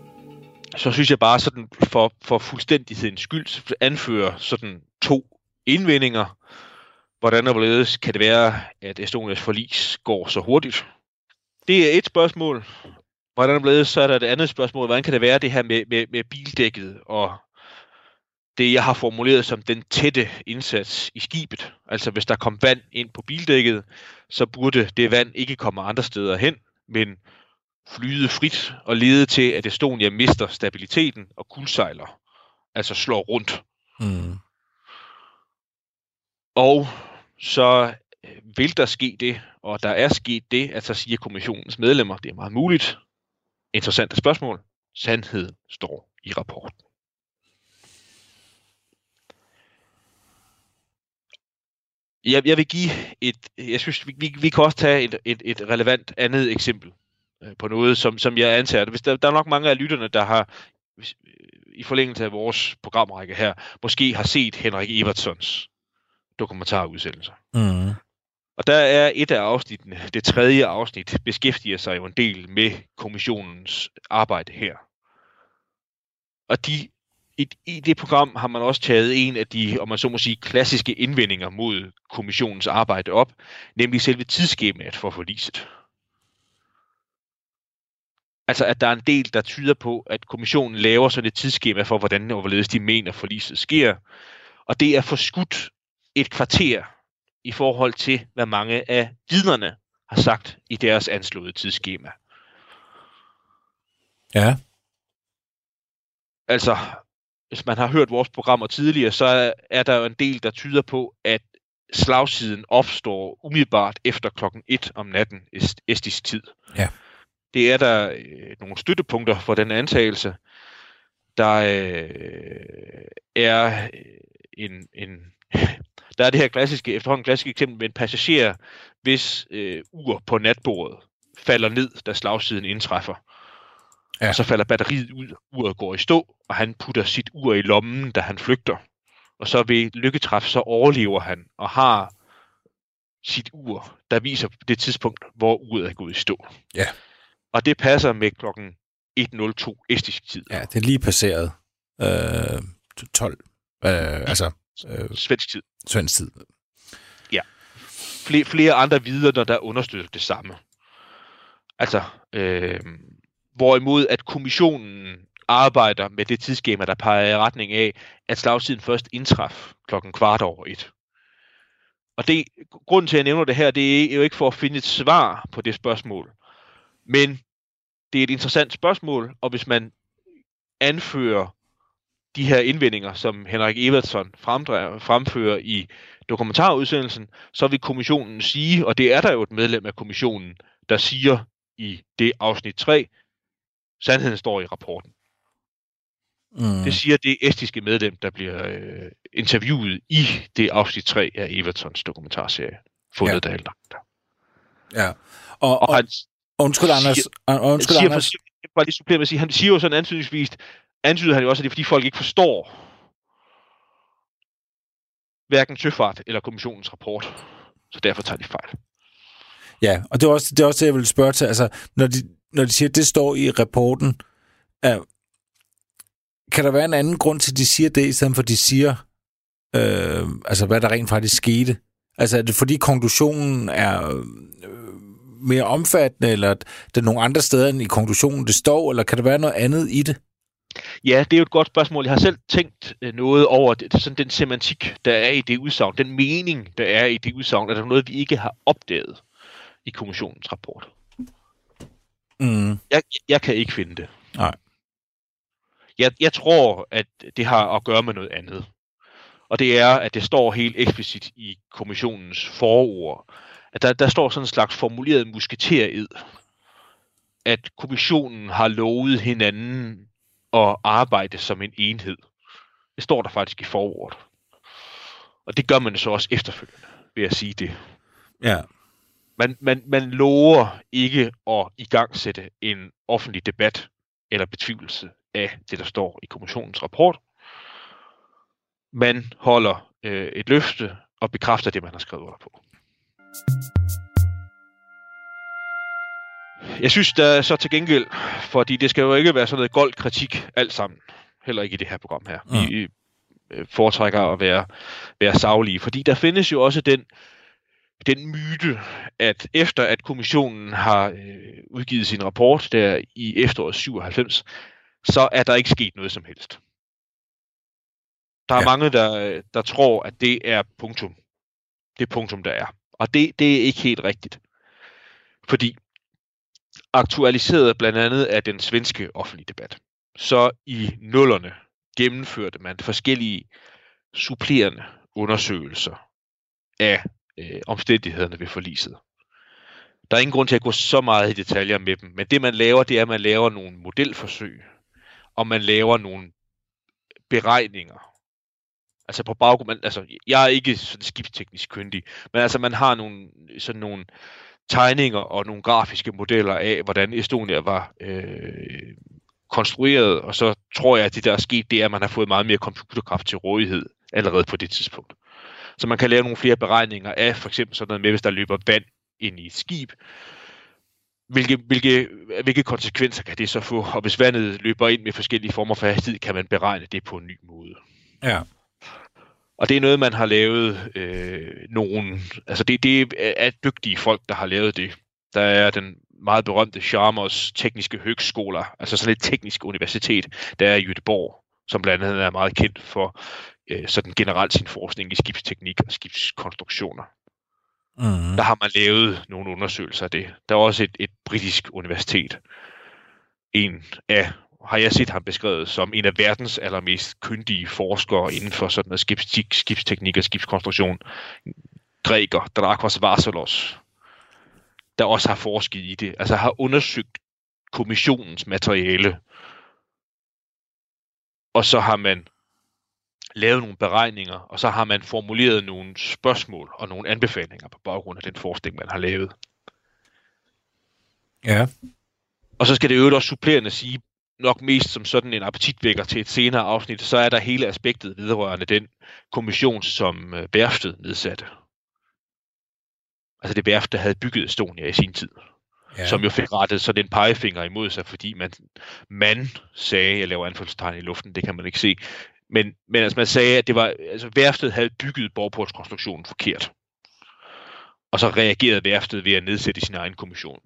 Speaker 2: Så synes jeg bare sådan for, for fuldstændighedens skyld anfører sådan to indvendinger. Hvordan og hvorledes kan det være, at Estonias forlis går så hurtigt? Det er et spørgsmål. Hvordan og hvorledes så er der et andet spørgsmål. Hvordan kan det være det her med, med, med bildækket og det, jeg har formuleret som den tætte indsats i skibet. Altså hvis der kom vand ind på bildækket, så burde det vand ikke komme andre steder hen, men flyde frit og lede til, at Estonia mister stabiliteten og kuldsejler, altså slår rundt. Mm. Og så øh, vil der ske det, og der er sket det, at så siger kommissionens medlemmer, det er meget muligt. Interessante spørgsmål. Sandheden står i rapporten. Jeg, jeg vil give et, jeg synes, vi, vi, vi kan også tage et, et, et relevant andet eksempel øh, på noget, som, som jeg antager. Hvis der, der er nok mange af lytterne, der har øh, i forlængelse af vores programrække her, måske har set Henrik Evertsons dokumentarudsendelser. Mm. Og der er et af afsnittene, det tredje afsnit, beskæftiger sig jo en del med kommissionens arbejde her. Og de i, i det program har man også taget en af de, om man så må sige, klassiske indvendinger mod kommissionens arbejde op, nemlig selve tidsskemaet for forliset. Altså, at der er en del, der tyder på, at kommissionen laver sådan et tidsskema for, hvordan og hvorledes de mener, forliset sker. Og det er forskudt et kvarter i forhold til, hvad mange af vidnerne har sagt i deres anslåede tidsskema.
Speaker 1: Ja.
Speaker 2: Altså, hvis man har hørt vores programmer tidligere, så er, er der jo en del, der tyder på, at slagsiden opstår umiddelbart efter klokken 1 om natten estisk tid.
Speaker 1: Ja.
Speaker 2: Det er der øh, nogle støttepunkter for den antagelse. Der øh, er en, en der er det her klassiske, efterhånden klassiske eksempel med en passager, hvis øh, ur på natbordet falder ned, da slagsiden indtræffer. Ja. Og så falder batteriet ud, uret går i stå, og han putter sit ur i lommen, da han flygter. Og så ved lykketræf, så overlever han og har sit ur, der viser det tidspunkt, hvor uret er gået i stå.
Speaker 1: Ja.
Speaker 2: Og det passer med klokken 1.02 estisk tid.
Speaker 1: Ja, det er lige passeret øh, 12. Øh, altså
Speaker 2: øh, svensk tid.
Speaker 1: Svensk tid.
Speaker 2: Ja. Flere, flere andre videre, der understøtter det samme. Altså, øh, hvorimod at kommissionen arbejder med det tidsskema, der peger i retning af, at slagtiden først indtræf klokken kvart over et. Og det, grunden til, at jeg nævner det her, det er jo ikke for at finde et svar på det spørgsmål. Men det er et interessant spørgsmål, og hvis man anfører de her indvendinger, som Henrik Evertsson fremfører i dokumentarudsendelsen, så vil kommissionen sige, og det er der jo et medlem af kommissionen, der siger i det afsnit 3, sandheden står i rapporten. Mm. Det siger det estiske medlem, der bliver øh, interviewet i det afsnit 3 af Evertons dokumentarserie, fundet ja. der ældre.
Speaker 1: Ja, og, og, og han, undskyld Anders, siger, undskyld
Speaker 2: siger,
Speaker 1: Anders.
Speaker 2: For, bare lige supplere med at sige, han siger jo sådan ansøgningsvis, antyder han jo også, at det er fordi folk ikke forstår hverken søfart eller kommissionens rapport. Så derfor tager de fejl.
Speaker 1: Ja, og det er også det, er også det jeg vil spørge til. Altså, når de, når de siger, at det står i rapporten, uh, kan der være en anden grund til, at de siger det, i stedet for at de siger, øh, altså hvad der rent faktisk skete? Altså er det fordi konklusionen er øh, mere omfattende, eller at der er nogle andre steder end i konklusionen, det står, eller kan der være noget andet i det?
Speaker 2: Ja, det er jo et godt spørgsmål. Jeg har selv tænkt øh, noget over det, sådan den semantik, der er i det udsagn, den mening, der er i det udsagn, er der noget, vi ikke har opdaget i kommissionens rapport.
Speaker 1: Mm.
Speaker 2: Jeg, jeg kan ikke finde det.
Speaker 1: Nej.
Speaker 2: Jeg, jeg tror, at det har at gøre med noget andet. Og det er, at det står helt eksplicit i kommissionens forord, at der, der står sådan en slags formuleret musketered, at kommissionen har lovet hinanden at arbejde som en enhed. Det står der faktisk i forordet. Og det gør man så også efterfølgende, ved at sige det.
Speaker 1: Ja.
Speaker 2: Man, man, man lover ikke at igangsætte en offentlig debat eller betvivlelse af det, der står i kommissionens rapport. Man holder øh, et løfte og bekræfter det, man har skrevet under på. Jeg synes da så til gengæld, fordi det skal jo ikke være sådan noget gold kritik alt sammen, heller ikke i det her program her. Mm. Vi øh, foretrækker at være, være savlige, fordi der findes jo også den, den myte, at efter at kommissionen har øh, udgivet sin rapport der i efteråret 97, så er der ikke sket noget som helst. Der er ja. mange, der, der tror, at det er punktum. Det er punktum, der er. Og det, det er ikke helt rigtigt. Fordi aktualiseret blandt andet af den svenske offentlige debat. Så i nullerne gennemførte man forskellige supplerende undersøgelser af øh, omstændighederne ved forliset. Der er ingen grund til at gå så meget i detaljer med dem, men det man laver, det er, at man laver nogle modelforsøg, og man laver nogle beregninger. Altså på baggrund, altså jeg er ikke sådan skibsteknisk kyndig, men altså man har nogle, sådan nogle tegninger og nogle grafiske modeller af, hvordan Estonia var øh, konstrueret, og så tror jeg, at det der er sket, det er, at man har fået meget mere computerkraft til rådighed allerede på det tidspunkt. Så man kan lave nogle flere beregninger af, for eksempel sådan noget med, hvis der løber vand ind i et skib, hvilke, hvilke, hvilke konsekvenser kan det så få? Og hvis vandet løber ind med forskellige former for hastighed, kan man beregne det på en ny måde.
Speaker 1: Ja.
Speaker 2: Og det er noget, man har lavet øh, nogen... Altså det, det er dygtige folk, der har lavet det. Der er den meget berømte Chalmers Tekniske Høgskoler, altså sådan et teknisk universitet, der er i Göteborg, som blandt andet er meget kendt for øh, sådan generelt sin forskning i skibsteknik og skibskonstruktioner. Mm. Der har man lavet nogle undersøgelser af det. Der er også et, et britisk universitet, en af har jeg set ham beskrevet som en af verdens allermest kyndige forskere inden for sådan noget skibstik, skibsteknik og skibskonstruktion. Græker, Drakos Varsolos, der også har forsket i det, altså har undersøgt kommissionens materiale, og så har man lavet nogle beregninger, og så har man formuleret nogle spørgsmål og nogle anbefalinger på baggrund af den forskning, man har lavet.
Speaker 1: Ja.
Speaker 2: Og så skal det jo også supplerende sige, nok mest som sådan en appetitvækker til et senere afsnit, så er der hele aspektet vedrørende den kommission, som øh, værftet nedsatte. Altså det værft, der havde bygget Estonia i sin tid. Ja. Som jo fik rettet sådan en pegefinger imod sig, fordi man, man sagde, jeg laver anfaldstegn i luften, det kan man ikke se, men, men altså man sagde, at det var, altså værftet havde bygget borgportskonstruktionen forkert. Og så reagerede værftet ved at nedsætte sin egen kommission.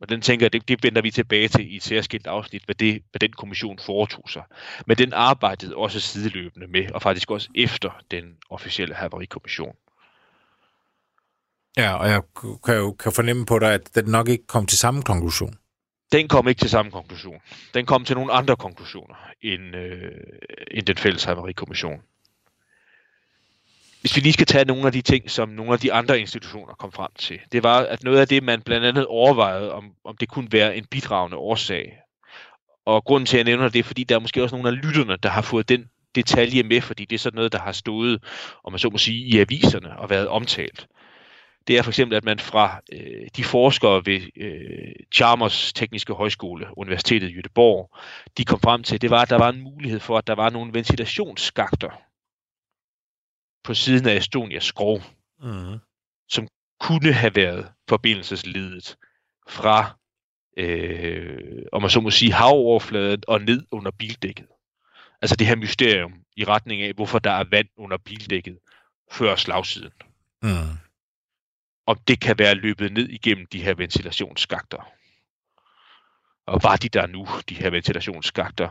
Speaker 2: Og den tænker jeg, det, det vender vi tilbage til i et særskilt afsnit, hvad, det, hvad den kommission foretog sig. Men den arbejdede også sideløbende med, og faktisk også efter den officielle havarikommission.
Speaker 1: Ja, og jeg kan jo kan fornemme på dig, at den nok ikke kom til samme konklusion.
Speaker 2: Den kom ikke til samme konklusion. Den kom til nogle andre konklusioner end, øh, end den fælles havarikommission. Hvis vi lige skal tage nogle af de ting, som nogle af de andre institutioner kom frem til, det var, at noget af det, man blandt andet overvejede, om, om det kunne være en bidragende årsag. Og grunden til, at jeg nævner det, er, fordi der er måske også nogle af lytterne, der har fået den detalje med, fordi det er sådan noget, der har stået, om man så må sige, i aviserne og været omtalt det er for eksempel, at man fra øh, de forskere ved øh, Chalmers Tekniske Højskole, Universitetet i Göteborg, de kom frem til, det var, at der var en mulighed for, at der var nogle ventilationsskakter på siden af Estonias skrov, mm. som kunne have været forbindelsesledet fra, øh, om man så må sige, havoverfladen og ned under bildækket. Altså det her mysterium i retning af, hvorfor der er vand under bildækket før slagsiden. Mm om det kan være løbet ned igennem de her ventilationsskakter. Og var de der nu, de her ventilationsskakter?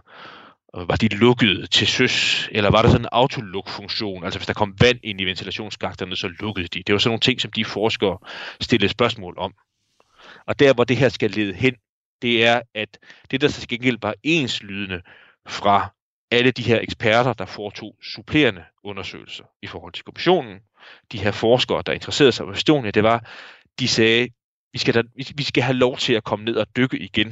Speaker 2: Var de lukket til søs, eller var der sådan en autoluk-funktion? Altså hvis der kom vand ind i ventilationsskakterne, så lukkede de. Det var sådan nogle ting, som de forskere stillede spørgsmål om. Og der, hvor det her skal lede hen, det er, at det, der til gengæld var enslydende fra alle de her eksperter, der foretog supplerende undersøgelser i forhold til kommissionen, de her forskere, der interesserede sig for Estonia, det var, de sagde, vi skal, da, vi, vi skal have lov til at komme ned og dykke igen.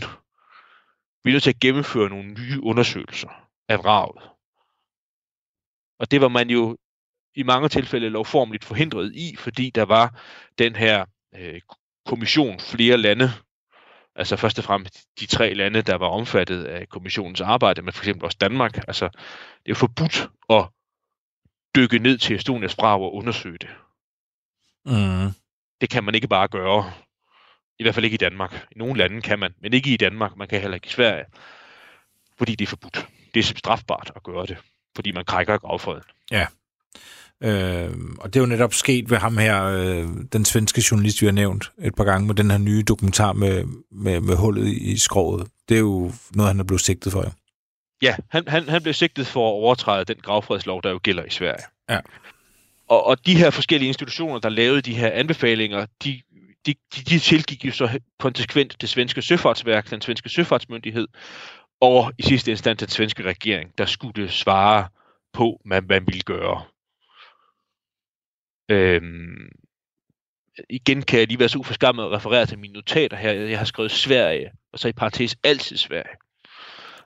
Speaker 2: Vi er nødt til at gennemføre nogle nye undersøgelser af vraget. Og det var man jo i mange tilfælde lovformeligt forhindret i, fordi der var den her øh, kommission flere lande, altså først og fremmest de tre lande, der var omfattet af kommissionens arbejde, men for eksempel også Danmark. Altså, det er forbudt at dykke ned til Estonias brag og undersøge det. Mm. Det kan man ikke bare gøre. I hvert fald ikke i Danmark. I nogle lande kan man, men ikke i Danmark. Man kan heller ikke i Sverige. Fordi det er forbudt. Det er strafbart at gøre det, fordi man krækker gravfreden.
Speaker 1: Ja. Øh, og det er jo netop sket ved ham her, øh, den svenske journalist, vi har nævnt et par gange, med den her nye dokumentar med, med, med hullet i skroget. Det er jo noget, han er blevet sigtet for. Ja.
Speaker 2: Ja, han, han, han blev sigtet for at overtræde den gravfredslov, der jo gælder i Sverige.
Speaker 1: Ja.
Speaker 2: Og, og de her forskellige institutioner, der lavede de her anbefalinger, de, de, de, de tilgik jo så konsekvent det svenske søfartsværk, den svenske søfartsmyndighed, og i sidste instans den svenske regering, der skulle svare på, hvad man ville gøre. Øhm, igen kan jeg lige være så uforskammet og referere til mine notater her. Jeg har skrevet Sverige, og så i parentes altid Sverige.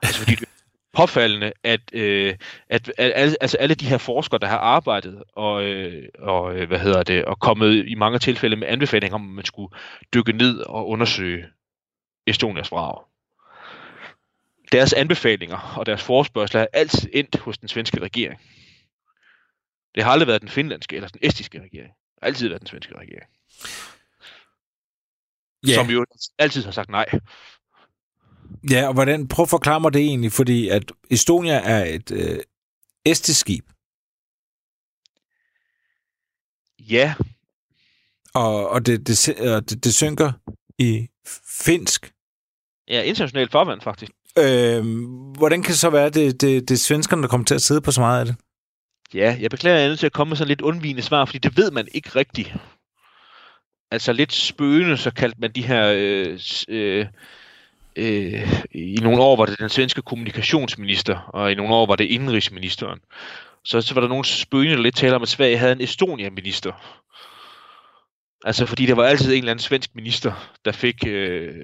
Speaker 2: Altså fordi det påfaldende, at, øh, at, at altså alle de her forskere, der har arbejdet og, øh, og øh, hvad hedder det, og kommet i mange tilfælde med anbefalinger om, at man skulle dykke ned og undersøge Estonias vrag. Deres anbefalinger og deres forespørgsel er altid endt hos den svenske regering. Det har aldrig været den finlandske eller den estiske regering. Det har altid været den svenske regering. Yeah. Som jo altid har sagt nej.
Speaker 1: Ja, og hvordan, prøv at forklare mig det egentlig, fordi at Estonia er et øh, estisk skib.
Speaker 2: Ja.
Speaker 1: Og, og det, det, det, det synker i finsk.
Speaker 2: Ja, internationalt farvand faktisk.
Speaker 1: Øh, hvordan kan det så være, det, det, det er svenskerne, der kommer til at sidde på så meget af det?
Speaker 2: Ja, jeg beklager, at jeg er nødt til at komme med sådan lidt undvigende svar, fordi det ved man ikke rigtigt. Altså lidt spøgende, så kaldte man de her øh, øh, øh, i nogle år var det den svenske kommunikationsminister, og i nogle år var det indrigsministeren. Så, så var der nogle spøgende, der lidt taler om, at Sverige havde en Estonia-minister. Altså fordi der var altid en eller anden svensk minister, der fik, øh,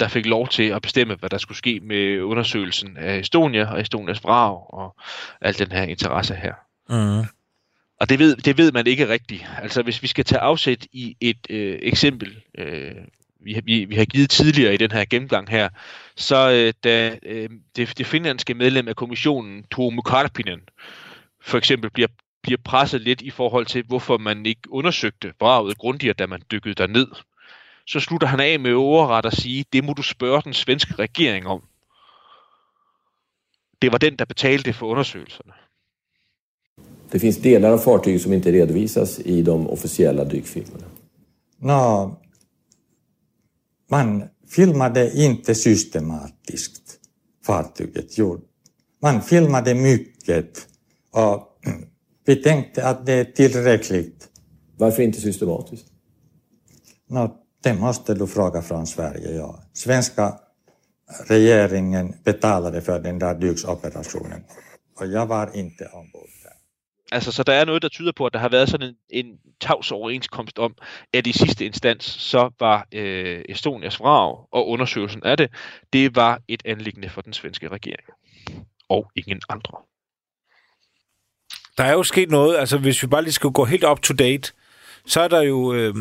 Speaker 2: der fik lov til at bestemme, hvad der skulle ske med undersøgelsen af Estonia og Estonias vrag og al den her interesse her.
Speaker 1: Mm.
Speaker 2: Og det ved, det ved man ikke rigtigt. Altså hvis vi skal tage afsæt i et øh, eksempel, øh, vi, vi, vi har givet tidligere i den her gennemgang her, så øh, da øh, det, det finlandske medlem af kommissionen, Tuomo Karpinen, for eksempel bliver, bliver presset lidt i forhold til, hvorfor man ikke undersøgte vraget grundigere, da man dykkede der ned. Så slutter han af med overret at sige, det må du spørge den svenske regering om. Det var den, der betalte for undersøgelserne.
Speaker 7: Det finns delar av fartyget som inte redovisas i de officiella dykfilmerna.
Speaker 6: Nå, man filmade inte systematiskt fartyget. Jo, man filmade mycket och vi tänkte att det är tillräckligt.
Speaker 7: Varför inte systematiskt?
Speaker 6: Nå, det måste du fråga från Sverige, ja. Svenska regeringen betalade för den där dyksoperationen och jag var inte ombord där.
Speaker 2: Altså, så der er noget, der tyder på, at der har været sådan en, en tavs overenskomst om, at i sidste instans, så var øh, Estonias vrag og undersøgelsen af det, det var et anlæggende for den svenske regering. Og ingen andre.
Speaker 1: Der er jo sket noget, altså hvis vi bare lige skal gå helt up to date, så er der jo... Øh,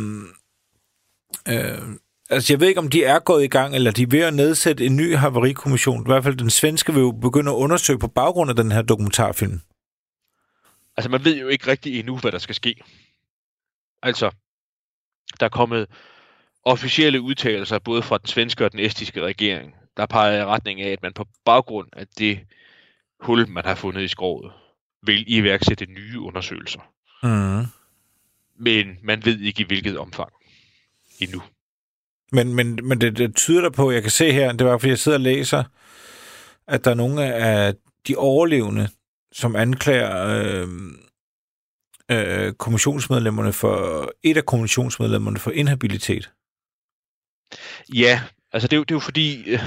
Speaker 1: øh, altså jeg ved ikke, om de er gået i gang, eller de er ved at nedsætte en ny havarikommission. I hvert fald den svenske vil jo begynde at undersøge på baggrund af den her dokumentarfilm.
Speaker 2: Altså, man ved jo ikke rigtig endnu, hvad der skal ske. Altså, der er kommet officielle udtalelser både fra den svenske og den estiske regering, der peger i retning af, at man på baggrund af det hul, man har fundet i skroget, vil iværksætte nye undersøgelser.
Speaker 1: Mm.
Speaker 2: Men man ved ikke i hvilket omfang endnu.
Speaker 1: Men, men, men det, det tyder der på, jeg kan se her, det var fordi jeg sidder og læser, at der er nogle af de overlevende, som anklager øh, øh, kommissionsmedlemmerne for, et af kommissionsmedlemmerne for inhabilitet.
Speaker 2: Ja, altså det er jo, det er jo fordi, øh,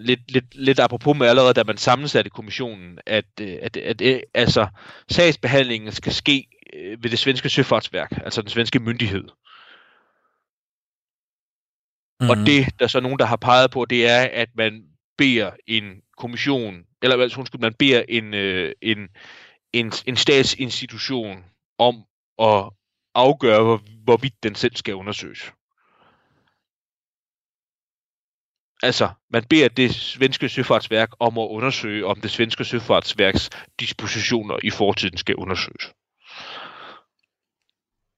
Speaker 2: lidt, lidt, lidt apropos med allerede, da man sammensatte kommissionen, at, øh, at, at, at altså, sagsbehandlingen skal ske øh, ved det svenske søfartsværk, altså den svenske myndighed. Mm. Og det, der er så nogen, der har peget på, det er, at man beder en kommission, eller altså, undskyld, man beder en, øh, en, en, en statsinstitution om at afgøre, hvor, hvorvidt den selv skal undersøges. Altså, man beder det svenske søfartsværk om at undersøge, om det svenske søfartsværks dispositioner i fortiden skal undersøges.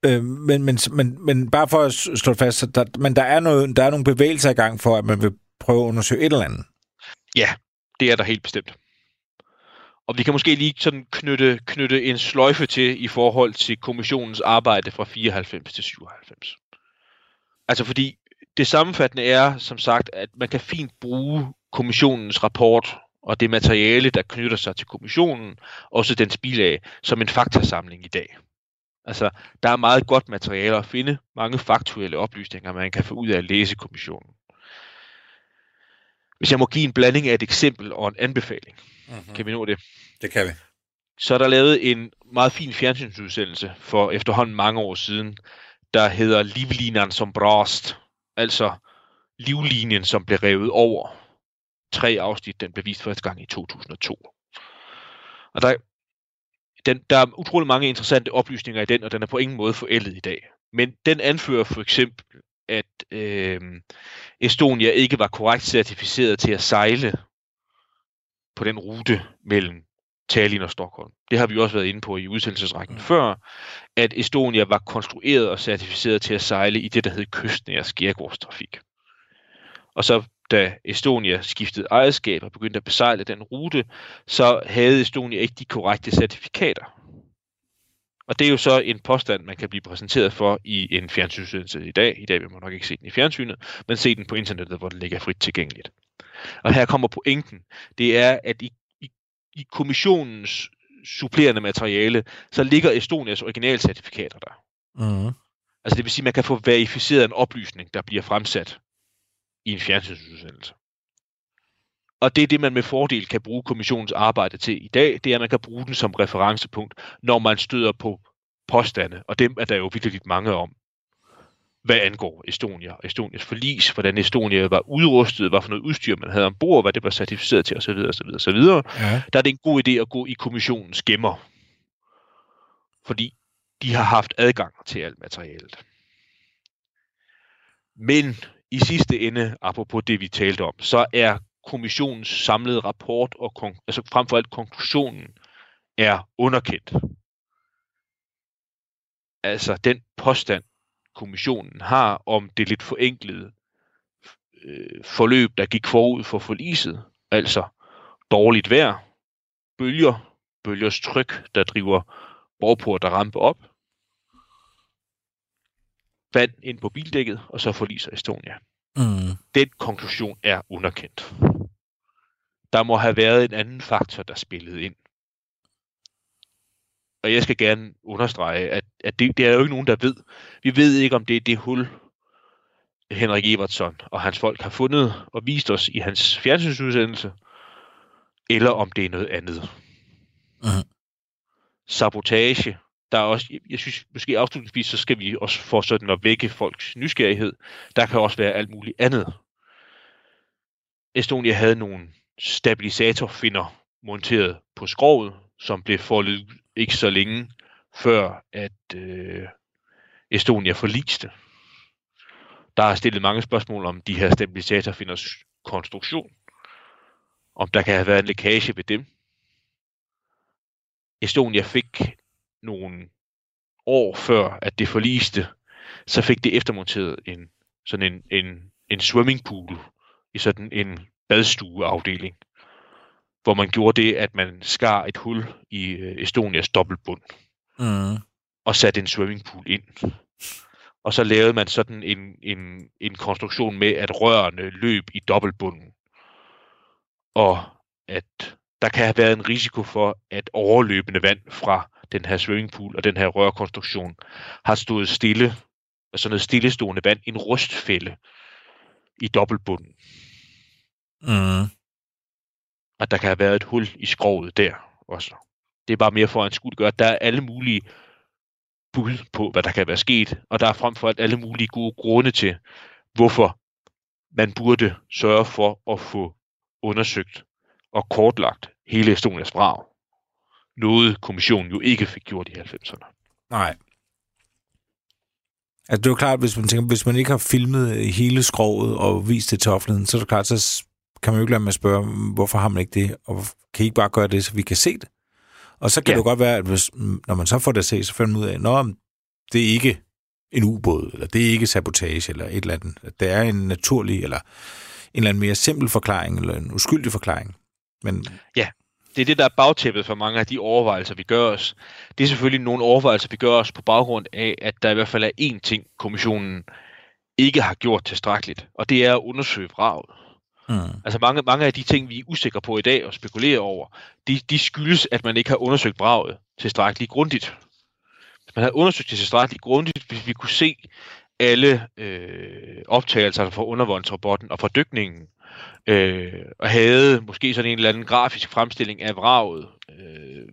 Speaker 1: Øh, men, men, men, men bare for at slå fast, der, men der er, noget, der er nogle bevægelser i gang for, at man vil prøve at undersøge et eller andet.
Speaker 2: Ja, det er der helt bestemt. Og vi kan måske lige sådan knytte, knytte en sløjfe til i forhold til kommissionens arbejde fra 94 til 97. Altså fordi det sammenfattende er, som sagt, at man kan fint bruge kommissionens rapport og det materiale, der knytter sig til kommissionen, også dens bilag, som en faktasamling i dag. Altså, der er meget godt materiale at finde, mange faktuelle oplysninger, man kan få ud af at læse kommissionen. Hvis jeg må give en blanding af et eksempel og en anbefaling, mm-hmm. kan vi nå det?
Speaker 1: Det kan vi.
Speaker 2: Så er der lavet en meget fin fjernsynsudsendelse for efterhånden mange år siden, der hedder Livlinan som brast, altså livlinjen, som blev revet over. Tre afsnit, den blev vist første gang i 2002. Og der, den, der er utrolig mange interessante oplysninger i den, og den er på ingen måde forældet i dag. Men den anfører for eksempel, at øh, Estonia ikke var korrekt certificeret til at sejle på den rute mellem Tallinn og Stockholm. Det har vi også været inde på i udsendelsesrækken mm. før, at Estonia var konstrueret og certificeret til at sejle i det, der hed kystnære skærgårdstrafik. Og så da Estonia skiftede ejerskab og begyndte at besejle den rute, så havde Estonia ikke de korrekte certifikater. Og det er jo så en påstand, man kan blive præsenteret for i en fjernsynsudsendelse i dag. I dag vil man nok ikke se den i fjernsynet, men se den på internettet, hvor den ligger frit tilgængeligt. Og her kommer pointen. Det er, at i, i, kommissionens supplerende materiale, så ligger Estonias originalcertifikater der.
Speaker 1: Mm.
Speaker 2: Altså det vil sige, at man kan få verificeret en oplysning, der bliver fremsat i en fjernsynsudsendelse. Og det er det, man med fordel kan bruge kommissionens arbejde til i dag, det er, at man kan bruge den som referencepunkt, når man støder på påstande, og dem er der jo vildt mange om, hvad angår Estonia og Estonias forlis, hvordan Estonia var udrustet, hvad for noget udstyr man havde ombord, hvad det var certificeret til osv. osv., osv. Ja. Der er det en god idé at gå i kommissionens gemmer, fordi de har haft adgang til alt materialet. Men i sidste ende, apropos det vi talte om, så er kommissionens samlede rapport og altså frem for alt konklusionen er underkendt. Altså den påstand, kommissionen har om det lidt forenklede øh, forløb, der gik forud for forliset, altså dårligt vejr, bølger, bølgers tryk, der driver borgport der rampe op, vand ind på bildækket, og så forliser Estonia. Mm. Den konklusion er underkendt. Der må have været en anden faktor, der spillede ind. Og jeg skal gerne understrege, at, at det, det er jo ikke nogen, der ved. Vi ved ikke, om det er det hul, Henrik Evertsson og hans folk har fundet og vist os i hans fjernsynsudsendelse, eller om det er noget andet. Mm. Sabotage. Der er også, jeg synes måske afslutningsvis, så skal vi også få sådan at vække folks nysgerrighed. Der kan også være alt muligt andet. Estonia havde nogle stabilisatorfinder monteret på skroget, som blev foldet ikke så længe før, at øh, Estonia forliste. Der er stillet mange spørgsmål om de her stabilisatorfinders konstruktion. Om der kan have været en lækage ved dem. Estonia fik nogle år før, at det forliste, så fik det eftermonteret en, sådan en, en, en swimmingpool i sådan en badstueafdeling hvor man gjorde det, at man skar et hul i øh, Estonias dobbeltbund mm. og satte en swimmingpool ind. Og så lavede man sådan en, en, en konstruktion med, at rørene løb i dobbeltbunden. Og at der kan have været en risiko for, at overløbende vand fra den her swimmingpool og den her rørkonstruktion har stået stille, altså noget stillestående vand, en rustfælde i dobbeltbunden. Mm at der kan have været et hul i skroget der også. Det er bare mere for at skulle gøre, at der er alle mulige bud på, hvad der kan være sket, og der er frem for alt alle mulige gode grunde til, hvorfor man burde sørge for at få undersøgt og kortlagt hele Estonias vrag. Noget kommissionen jo ikke fik gjort i 90'erne.
Speaker 1: Nej. Altså det er jo klart, hvis man tænker, hvis man ikke har filmet hele skroget og vist det til offentligheden, så er det klart, så kan man jo ikke lade med at spørge, hvorfor har man ikke det, og kan I ikke bare gøre det, så vi kan se det? Og så kan ja. det jo godt være, at hvis, når man så får det at se, så finder man ud af, at det er ikke en ubåd, eller det er ikke sabotage, eller et eller andet. Det er en naturlig, eller en eller anden mere simpel forklaring, eller en uskyldig forklaring. Men...
Speaker 2: Ja, det er det, der er bagtæppet for mange af de overvejelser, vi gør os. Det er selvfølgelig nogle overvejelser, vi gør os på baggrund af, at der i hvert fald er én ting, kommissionen ikke har gjort tilstrækkeligt, og det er at undersøge vraget. Mm. Altså mange, mange af de ting, vi er usikre på i dag og spekulerer over, de, de skyldes, at man ikke har undersøgt braget tilstrækkeligt grundigt. Hvis man havde undersøgt det tilstrækkeligt grundigt, hvis vi kunne se alle øh, optagelser fra undervandsrobotten og fra dykningen, øh, og havde måske sådan en eller anden grafisk fremstilling af vraget, øh,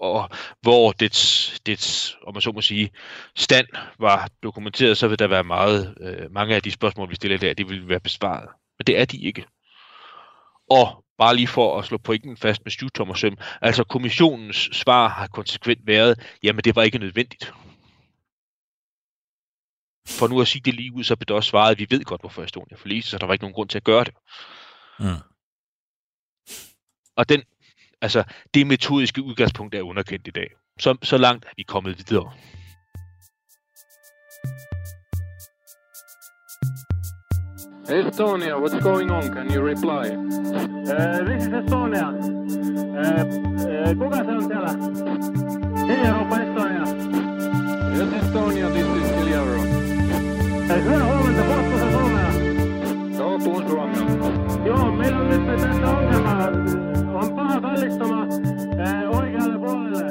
Speaker 2: og hvor dets, dets, om man så må sige, stand var dokumenteret, så vil der være meget, øh, mange af de spørgsmål, vi stiller der, de vil være besvaret. Men det er de ikke. Og bare lige for at slå pointen fast med syvtommer søm, altså kommissionens svar har konsekvent været, jamen det var ikke nødvendigt. For nu at sige det lige ud, så blev det også svaret, at vi ved godt, hvorfor Estonia forliste, så der var ikke nogen grund til at gøre det. Mm. Og den, altså, det metodiske udgangspunkt er underkendt i dag. Så, så langt er vi kommet videre.
Speaker 4: Estonia, what's going on? Can you reply?
Speaker 3: Uh, this is Estonia. Uh, uh, kuka se on siellä? Hiljaro, Estonia.
Speaker 4: Yes, Estonia, this is Hiljaro.
Speaker 3: Uh, hyvää huomenta, se suomea?
Speaker 4: Joo, puhun suomea.
Speaker 3: Joo, meillä on nyt tässä ongelma. On paha kallistuma uh, oikealle puolelle.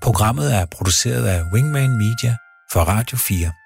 Speaker 1: Programmet er produceret af Wingman Media for Radio 4.